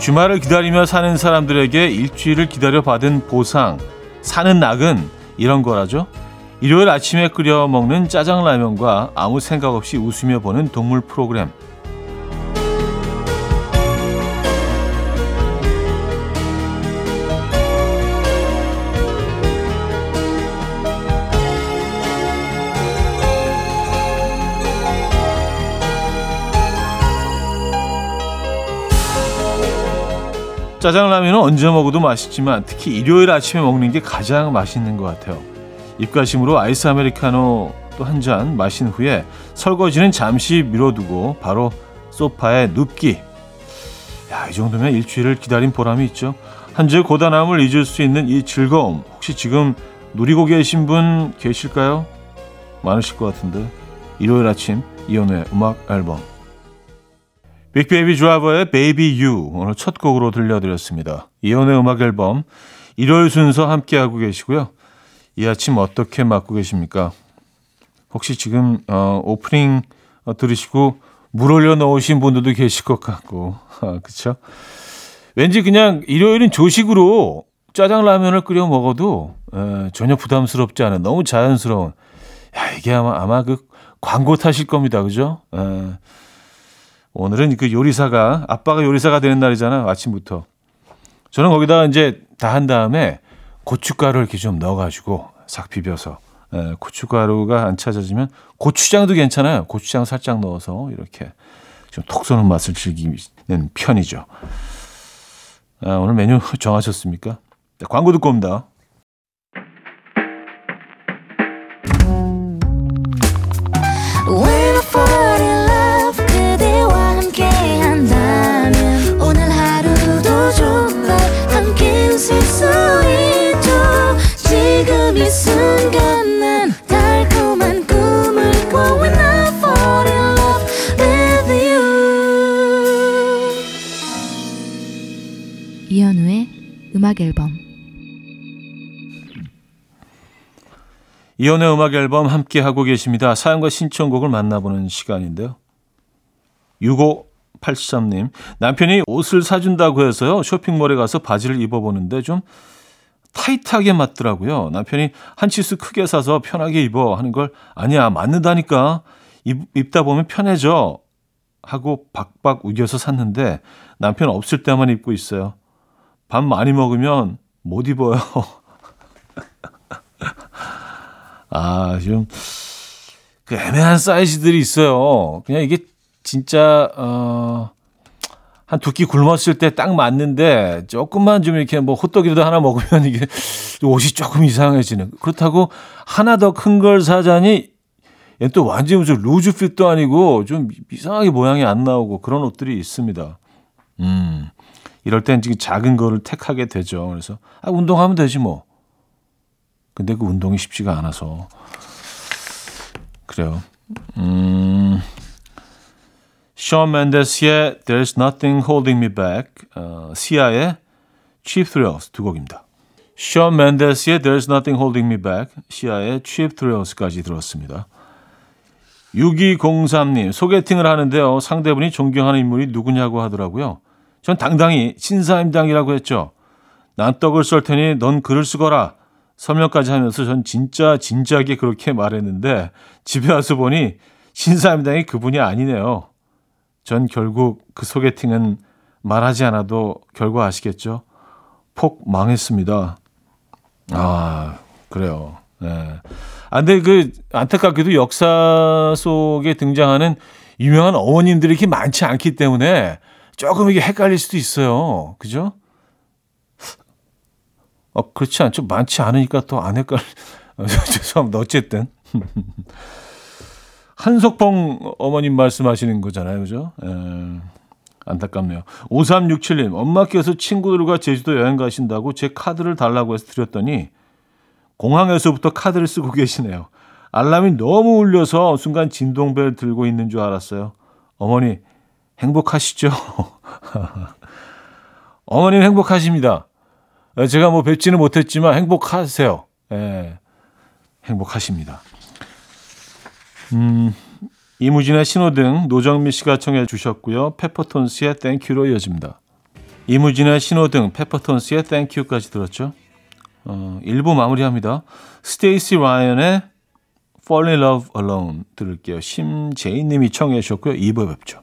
주말을 기다리며 사는 사람들에게 일주일을 기다려 받은 보상, 사는 낙은 이런 거라죠. 일요일 아침에 끓여 먹는 짜장라면과 아무 생각 없이 웃으며 보는 동물 프로그램. 짜장라면은 언제 먹어도 맛있지만 특히 일요일 아침에 먹는 게 가장 맛있는 것 같아요. 입가심으로 아이스 아메리카노 또 한 잔 마신 후에 설거지는 잠시 미뤄두고 바로 소파에 눕기. 야, 이 정도면 일주일을 기다린 보람이 있죠. 한 주의 고단함을 잊을 수 있는 이 즐거움. 혹시 지금 누리고 계신 분 계실까요? 많으실 것 같은데. 일요일 아침 이연우의 음악 앨범. 빅베이비 드라이버의 Baby You 오늘 첫 곡으로 들려드렸습니다. 이연의 음악 앨범 일요일 순서 함께하고 계시고요. 이 아침 어떻게 맞고 계십니까? 혹시 지금 어, 오프닝 어, 들으시고 물 올려 넣으신 분들도 계실 것 같고 아, 그렇죠? 왠지 그냥 일요일은 조식으로 짜장라면을 끓여 먹어도 에, 전혀 부담스럽지 않은 너무 자연스러운 야 이게 아마 아마 그 광고 타실 겁니다, 그죠? 에, 오늘은 그 요리사가 아빠가 요리사가 되는 날이잖아요. 아침부터. 저는 거기다 이제 다 한 다음에 고춧가루를 이렇게 좀 넣어가지고 싹 비벼서 에, 고춧가루가 안 찾아지면 고추장도 괜찮아요. 고추장 살짝 넣어서 이렇게 좀 톡 쏘는 맛을 즐기는 편이죠. 아, 오늘 메뉴 정하셨습니까? 네, 광고 듣고 옵니다. 음악 앨범 이연의 음악 앨범 함께 하고 계십니다. 사연과 신청곡을 만나보는 시간인데요. 6583님, 남편이 옷을 사준다고 해서요. 쇼핑몰에 가서 바지를 입어보는데 좀 타이트하게 맞더라고요. 남편이 한 치수 크게 사서 편하게 입어 하는 걸 아니야 맞는다니까 입, 입다 보면 편해져 하고 박박 우겨서 샀는데 남편 없을 때만 입고 있어요. 밥 많이 먹으면 못 입어요. 아, 좀, 그 애매한 사이즈들이 있어요. 그냥 이게 진짜, 어, 한 두 끼 굶었을 때 딱 맞는데 조금만 좀 이렇게 뭐 호떡이라도 하나 먹으면 이게 옷이 조금 이상해지는. 그렇다고 하나 더 큰 걸 사자니 얘는 또 완전히 무슨 루즈핏도 아니고 좀 이상하게 모양이 안 나오고 그런 옷들이 있습니다. 음. 이럴 땐 지금 작은 거를 택하게 되죠. 그래서 아 운동하면 되지 뭐. 근데 그 운동이 쉽지가 않아서 그래요. 음. 션 맨데스의 There's Nothing Holding Me Back, 어, 시아의 Cheap Thrills 두 곡입니다. 션 맨데스의 There's Nothing Holding Me Back, 시아의 Cheap Thrills까지 들었습니다. 6203님, 소개팅을 하는데요. 상대분이 존경하는 인물이 누구냐고 하더라고요. 전 당당히 신사임당이라고 했죠. 난 떡을 썰 테니 넌 글을 쓰거라. 설명까지 하면서 전 진짜 진지하게 그렇게 말했는데 집에 와서 보니 신사임당이 그분이 아니네요. 전 결국 그 소개팅은 말하지 않아도 결과 아시겠죠? 폭 망했습니다. 아, 그래요. 네. 아, 근데 그 안타깝게도 역사 속에 등장하는 유명한 어머님들이 이렇게 많지 않기 때문에 조금 이게 헷갈릴 수도 있어요. 그죠? 어, 그렇지 않죠. 많지 않으니까 또 안 헷갈려. 죄송합니다. 어쨌든. 한석봉 어머님 말씀하시는 거잖아요. 그죠? 에, 안타깝네요. 5367님, 엄마께서 친구들과 제주도 여행 가신다고 제 카드를 달라고 해서 드렸더니 공항에서부터 카드를 쓰고 계시네요. 알람이 너무 울려서 순간 진동벨 들고 있는 줄 알았어요. 어머니, 행복하시죠? 어머님 행복하십니다. 제가 뭐 뵙지는 못했지만 행복하세요. 예, 행복하십니다. 음, 이무진의 신호등 노정미 씨가 청해 주셨고요. 페퍼톤스의 Thank You로 이어집니다. 이무진의 신호등, 페퍼톤스의 Thank You까지 들었죠. 어, 1부 마무리합니다. 스테이시 라이언의 Fall in Love Alone 들을게요. 심재인 님이 청해 주셨고요. 2부에 뵙죠.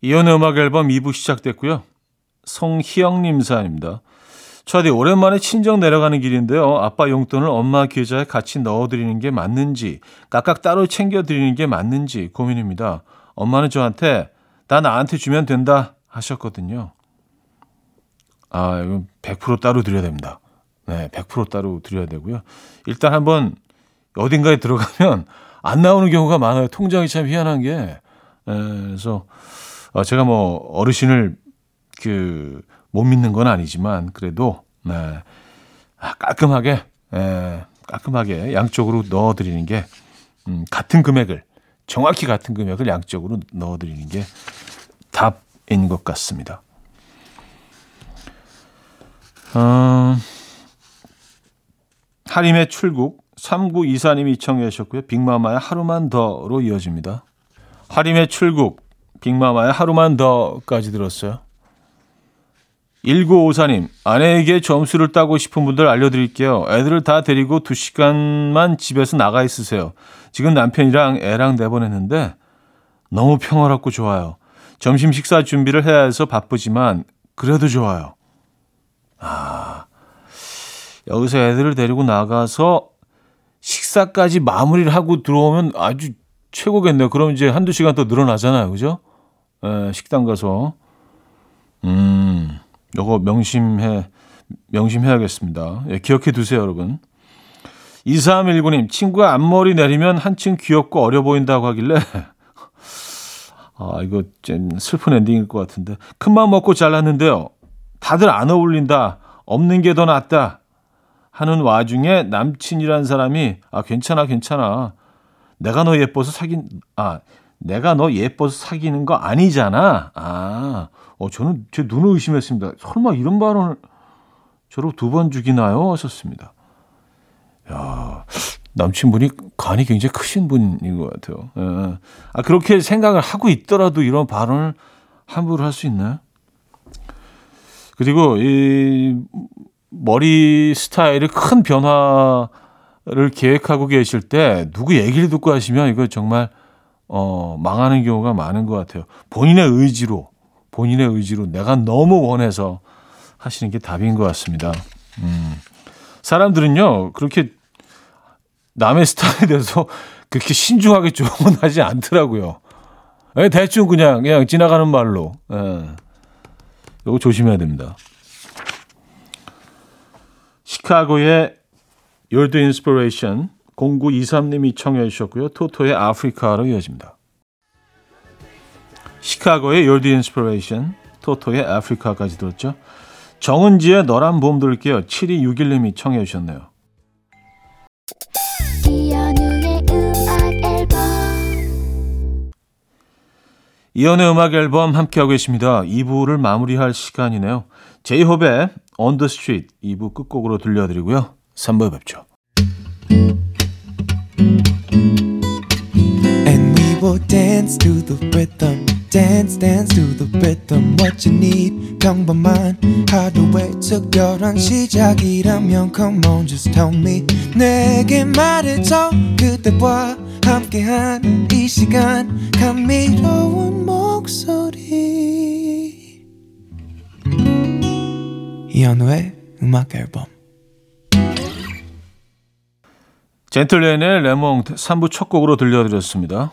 이연의 음악 앨범 2부 시작됐고요. 송희영님 사연입니다. 저디 오랜만에 친정 내려가는 길인데요. 아빠 용돈을 엄마 계좌에 같이 넣어드리는 게 맞는지, 각각 따로 챙겨드리는 게 맞는지 고민입니다. 엄마는 저한테 나 나한테 주면 된다 하셨거든요. 아, 이건 100% 따로 드려야 됩니다. 네, 100% 따로 드려야 되고요. 일단 한번 어딘가에 들어가면 안 나오는 경우가 많아요. 통장이 참 희한한 게. 에, 그래서 어, 제가 뭐 어르신을 그 못 믿는 건 아니지만 그래도 네. 아, 깔끔하게 에, 깔끔하게 양쪽으로 넣어드리는 게 음, 같은 금액을 정확히 같은 금액을 양쪽으로 넣어드리는 게 답인 것 같습니다. 어, 하림의 출국 3924님이 청해 주셨고요. 빅마마의 하루만 더로 이어집니다. 하림의 출국 빅마마의 하루만 더까지 들었어요. 1954님, 아내에게 점수를 따고 싶은 분들 알려드릴게요. 애들을 다 데리고 2시간만 집에서 나가 있으세요. 지금 남편이랑 애랑 내보냈는데 너무 평화롭고 좋아요. 점심 식사 준비를 해야 해서 바쁘지만 그래도 좋아요. 아, 여기서 애들을 데리고 나가서 식사까지 마무리를 하고 들어오면 아주 최고겠네요. 그럼 이제 한두 시간 더 늘어나잖아요. 그죠? 에, 식당 가서. 음, 요거 명심해, 명심해야겠습니다. 예, 기억해 두세요, 여러분. 2319님, 친구가 앞머리 내리면 한층 귀엽고 어려 보인다고 하길래, 아, 이거 좀 슬픈 엔딩일 것 같은데. 큰맘 먹고 잘랐는데요. 다들 안 어울린다. 없는 게 더 낫다. 하는 와중에 남친이란 사람이, 아, 괜찮아, 괜찮아. 내가 너 예뻐서 사귄, 아, 내가 너 예뻐서 사귀는 거 아니잖아. 아, 어, 저는 제 눈을 의심했습니다. 설마 이런 발언을 저로 두 번 죽이나요? 하셨습니다. 야, 남친분이 간이 굉장히 크신 분인 것 같아요. 예. 아, 그렇게 생각을 하고 있더라도 이런 발언을 함부로 할 수 있나요? 그리고 이 머리 스타일의 큰 변화를 계획하고 계실 때 누구 얘기를 듣고 하시면 이거 정말 어, 망하는 경우가 많은 것 같아요. 본인의 의지로, 본인의 의지로 내가 너무 원해서 하시는 게 답인 것 같습니다. 음. 사람들은요, 그렇게 남의 스타일에 대해서 그렇게 신중하게 조언하지 않더라고요. 예, 대충 그냥, 그냥 지나가는 말로. 예. 이거 조심해야 됩니다. 시카고의 You're the Inspiration 0923님이 청해 주셨고요. 토토의 아프리카로 이어집니다. 시카고의 You're the Inspiration, 토토의 아프리카까지 들었죠. 정은지의 너란 봄 들을게요. 7261님이 청해 주셨네요. 이연의 음악 앨범 함께하고 계십니다. 2부를 마무리할 시간이네요. 제이홉의 On the Street 2부 끝곡으로 들려드리고요. 3부에 뵙죠. Dance to the rhythm. Dance, dance to the rhythm. What you need, 평범한 하루의 특별한 시작이라면 Come on, just tell me. 내게 말해줘. 그대와 함께한 이 시간. 감미로운 목소리. 이현우의 음악 앨범. 젠틀맨의 레몽트 3부 첫 곡으로 들려드렸습니다.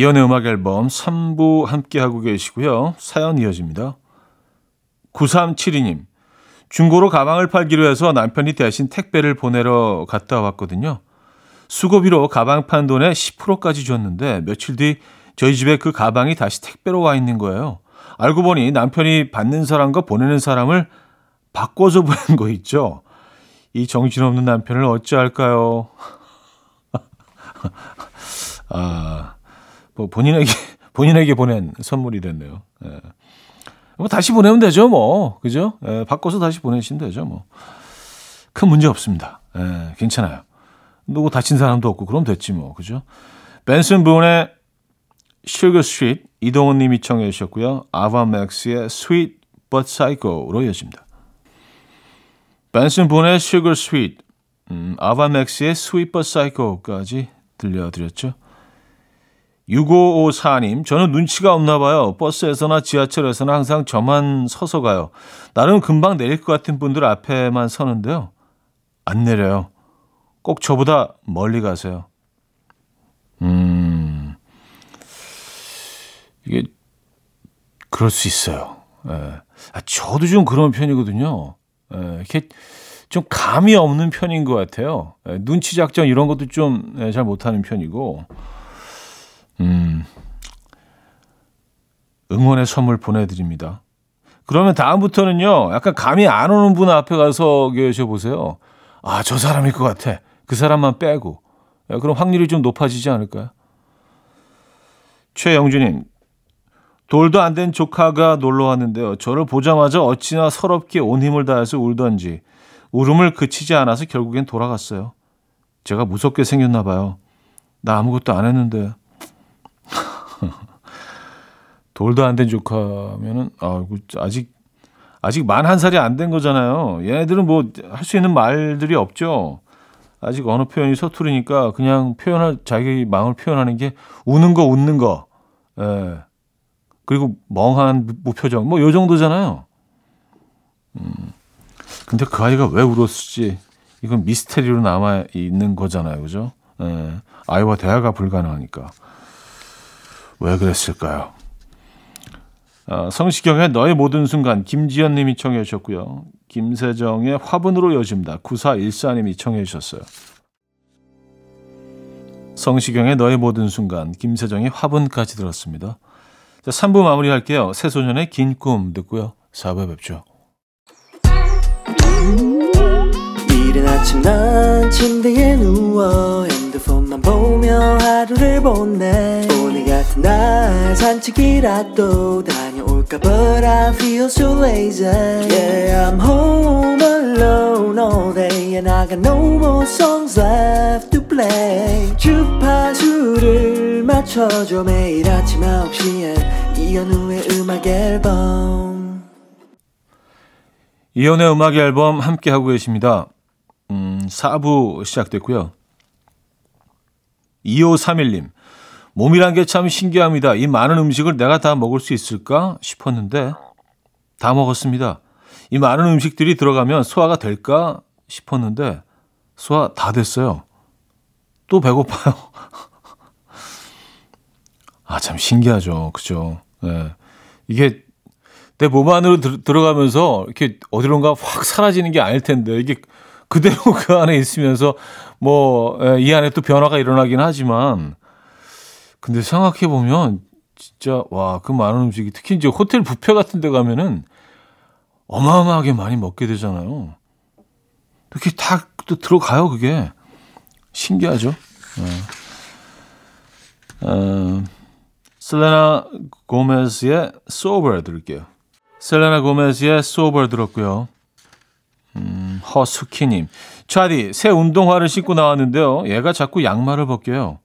이연의 음악 앨범 3부 함께하고 계시고요. 사연 이어집니다. 9372님. 중고로 가방을 팔기로 해서 남편이 대신 택배를 보내러 갔다 왔거든요. 수고비로 가방 판 돈의 10%까지 줬는데 며칠 뒤 저희 집에 그 가방이 다시 택배로 와 있는 거예요. 알고 보니 남편이 받는 사람과 보내는 사람을 바꿔서 보낸 거 있죠. 이 정신없는 남편을 어찌할까요? 아, 뭐 본인에게 본인에게 보낸 선물이 됐네요. 예. 뭐 다시 보내면 되죠, 뭐 그죠? 예, 바꿔서 다시 보내시면 되죠, 뭐 큰 문제 없습니다. 예, 괜찮아요. 누구 다친 사람도 없고 그럼 됐지 뭐 그죠? 벤슨 분의 Sugar Street 이동훈 님이 청해 주셨고요. 아바맥스의 Sweet But Psycho로 이어집니다. 벤슨 분의 Sugar Sweet, 음, 아바맥스의 Sweet But Psycho까지 들려드렸죠. 6554님, 저는 눈치가 없나 봐요. 버스에서나 지하철에서나 항상 저만 서서 가요. 나름 금방 내릴 것 같은 분들 앞에만 서는데요. 안 내려요. 꼭 저보다 멀리 가세요. 음, 이게, 그럴 수 있어요. 예. 아, 저도 좀 그런 편이거든요. 예, 이렇게 좀 감이 없는 편인 것 같아요. 예, 눈치 작전 이런 것도 좀 잘 못하는 편이고, 음, 응원의 선물 보내드립니다. 그러면 다음부터는요, 약간 감이 안 오는 분 앞에 가서 계셔 보세요. 아, 저 사람일 것 같아. 그 사람만 빼고. 예, 그럼 확률이 좀 높아지지 않을까요? 최영주님, 돌도 안 된 조카가 놀러 왔는데요. 저를 보자마자 어찌나 서럽게 온 힘을 다해서 울던지 울음을 그치지 않아서 결국엔 돌아갔어요. 제가 무섭게 생겼나 봐요. 나 아무것도 안 했는데. 돌도 안 된 조카면은 아, 아직 아직 만 한 살이 안 된 거잖아요. 얘네들은 뭐 할 수 있는 말들이 없죠. 아직 언어 표현이 서투르니까 그냥 표현할 자기 마음을 표현하는 게 우는 거 웃는 거. 예. 그리고 멍한 무표정 뭐 요 정도잖아요. 음. 근데 그 아이가 왜 울었을지 이건 미스테리로 남아 있는 거잖아요. 그죠? 예. 아이와 대화가 불가능하니까. 왜 그랬을까요? 아, 성시경의 너의 모든 순간 김지연 님이 청해 주셨고요. 김세정의 화분으로 여집니다. 9414 님이 청해 주셨어요. 성시경의 너의 모든 순간 김세정의 화분까지 들었습니다. 자, 3부 마무리할게요. 새소년의 긴 꿈 듣고요. 4부에 뵙죠. 이른 아침 난 침대에 누워 핸드폰만 보며 하루를 보내 오늘 같은 날 산책이라도 다 녀올까 But I feel so lazy Yeah I'm home alone all day And I got no more songs left to play 주파수에 맞춰줘 매일 아침 9시에 이현우의 음악 앨범 이연의 음악 앨범 함께 하고 계십니다. 음, 4부 시작됐고요. 2531님. 몸이란 게 참 신기합니다. 이 많은 음식을 내가 다 먹을 수 있을까 싶었는데 다 먹었습니다. 이 많은 음식들이 들어가면 소화가 될까 싶었는데 소화 다 됐어요. 또 배고파요. 아, 참 신기하죠. 그죠? 예. 이게 내 몸 안으로 들, 들어가면서 이렇게 어디론가 확 사라지는 게 아닐 텐데 이게 그대로 그 안에 있으면서 뭐 이 안에 또 변화가 일어나긴 하지만 근데 생각해 보면 진짜 와 그 많은 음식이 특히 이제 호텔 뷔페 같은 데 가면은 어마어마하게 많이 먹게 되잖아요. 이렇게 다또 들어가요 그게 신기하죠. 네. 어, 셀레나 고메즈의 Sober 들을게요. 셀레나 고메즈의 Sober 들었고요. 음, 허수키님. 차디, 새 운동화를 신고 나왔는데요. 얘가 자꾸 양말을 벗겨요.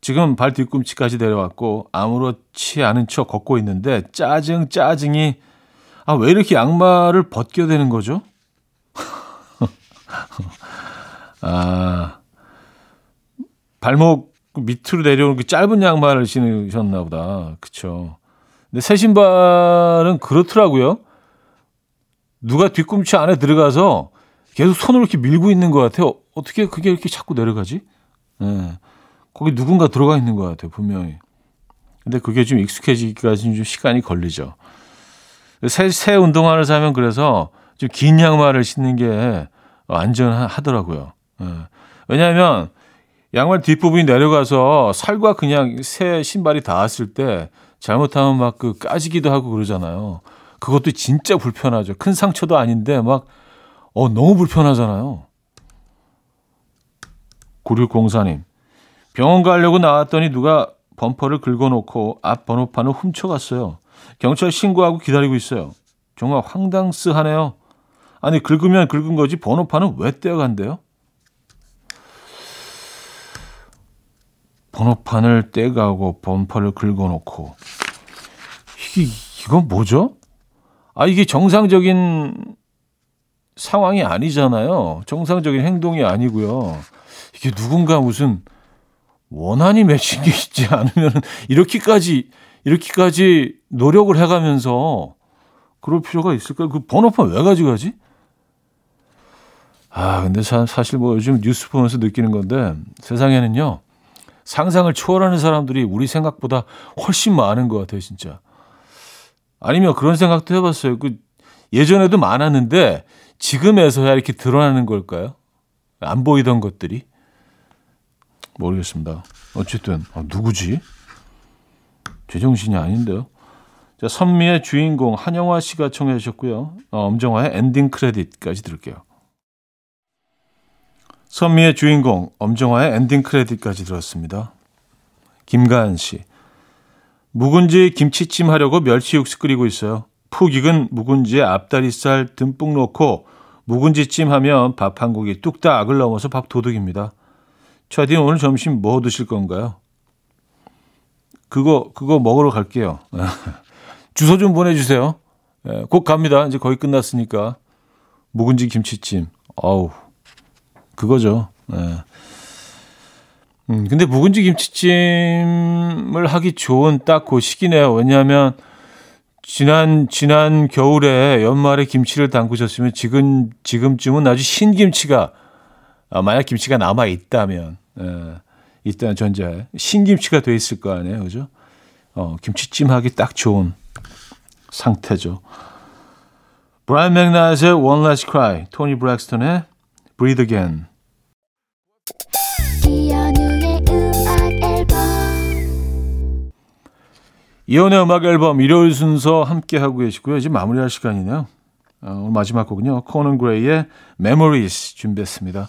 지금 발 뒤꿈치까지 내려왔고 아무렇지 않은 척 걷고 있는데 짜증 짜증이 아 왜 이렇게 양말을 벗겨야 되는 거죠? 아 발목 밑으로 내려오는 그 짧은 양말을 신으셨나 보다. 그쵸. 근데 새 신발은 그렇더라고요. 누가 뒤꿈치 안에 들어가서 계속 손으로 이렇게 밀고 있는 것 같아요. 어떻게 그게 이렇게 자꾸 내려가지? 예. 거기 누군가 들어가 있는 것 같아요, 분명히. 근데 그게 좀 익숙해지기까지 좀 시간이 걸리죠. 새, 새 운동화를 사면 그래서 좀 긴 양말을 신는 게 안전하더라고요. 예. 왜냐하면 양말 뒷부분이 내려가서 살과 그냥 새 신발이 닿았을 때 잘못하면 막 그 까지기도 하고 그러잖아요. 그것도 진짜 불편하죠. 큰 상처도 아닌데 막, 어, 너무 불편하잖아요. 9604님. 병원 가려고 나왔더니 누가 범퍼를 긁어놓고 앞 번호판을 훔쳐갔어요. 경찰 신고하고 기다리고 있어요. 정말 황당스하네요. 아니, 긁으면 긁은 거지 번호판은 왜 떼어간대요? 번호판을 떼가고 범퍼를 긁어놓고 이게 이건 뭐죠? 아 이게 정상적인 상황이 아니잖아요. 정상적인 행동이 아니고요. 이게 누군가 무슨 원한이 맺힌 게 있지 않으면 이렇게까지 이렇게까지 노력을 해가면서 그럴 필요가 있을까요? 그 번호판 왜 가져가지? 아 근데 사, 사실 뭐 요즘 뉴스 보면서 느끼는 건데 세상에는요 상상을 초월하는 사람들이 우리 생각보다 훨씬 많은 것 같아요 진짜. 아니면 그런 생각도 해봤어요. 그 예전에도 많았는데 지금에서야 이렇게 드러나는 걸까요? 안 보이던 것들이 모르겠습니다. 어쨌든 아, 누구지? 제정신이 아닌데요. 자, 선미의 주인공 한영화 씨가 청해 주셨고요. 어, 엄정화의 엔딩 크레딧까지 들을게요. 선미의 주인공 엄정화의 엔딩 크레딧까지 들었습니다. 김가은 씨. 묵은지 김치찜 하려고 멸치 육수 끓이고 있어요. 푹 익은 묵은지에 앞다리살 듬뿍 넣고 묵은지찜 하면 밥한 공기 뚝딱을 넘어서 밥 도둑입니다. 차디 오늘 점심 뭐 드실 건가요? 그거 그거 먹으러 갈게요. 주소 좀 보내주세요. 예, 곧 갑니다. 이제 거의 끝났으니까 묵은지 김치찜. 어우 그거죠. 예. 음, 근데 묵은지 김치찜을 하기 좋은 딱 그 시기네요. 왜냐하면 지난 지난 겨울에 연말에 김치를 담그셨으면 지금 지금쯤은 아주 신김치가 아, 만약 김치가 남아 있다면 예, 있다는 전제에 신김치가 돼 있을 거 아니에요, 그죠? 어, 김치찜 하기 딱 좋은 상태죠. 브라이언 맥나스의 One Last Cry, 토니 브렉스턴의 Breathe Again. 이혼의 음악 앨범 일요일 순서 함께 하고 계시고요. 이제 마무리할 시간이네요. 어, 오늘 마지막 곡은요. 코넌 그레이의 Memories 준비했습니다.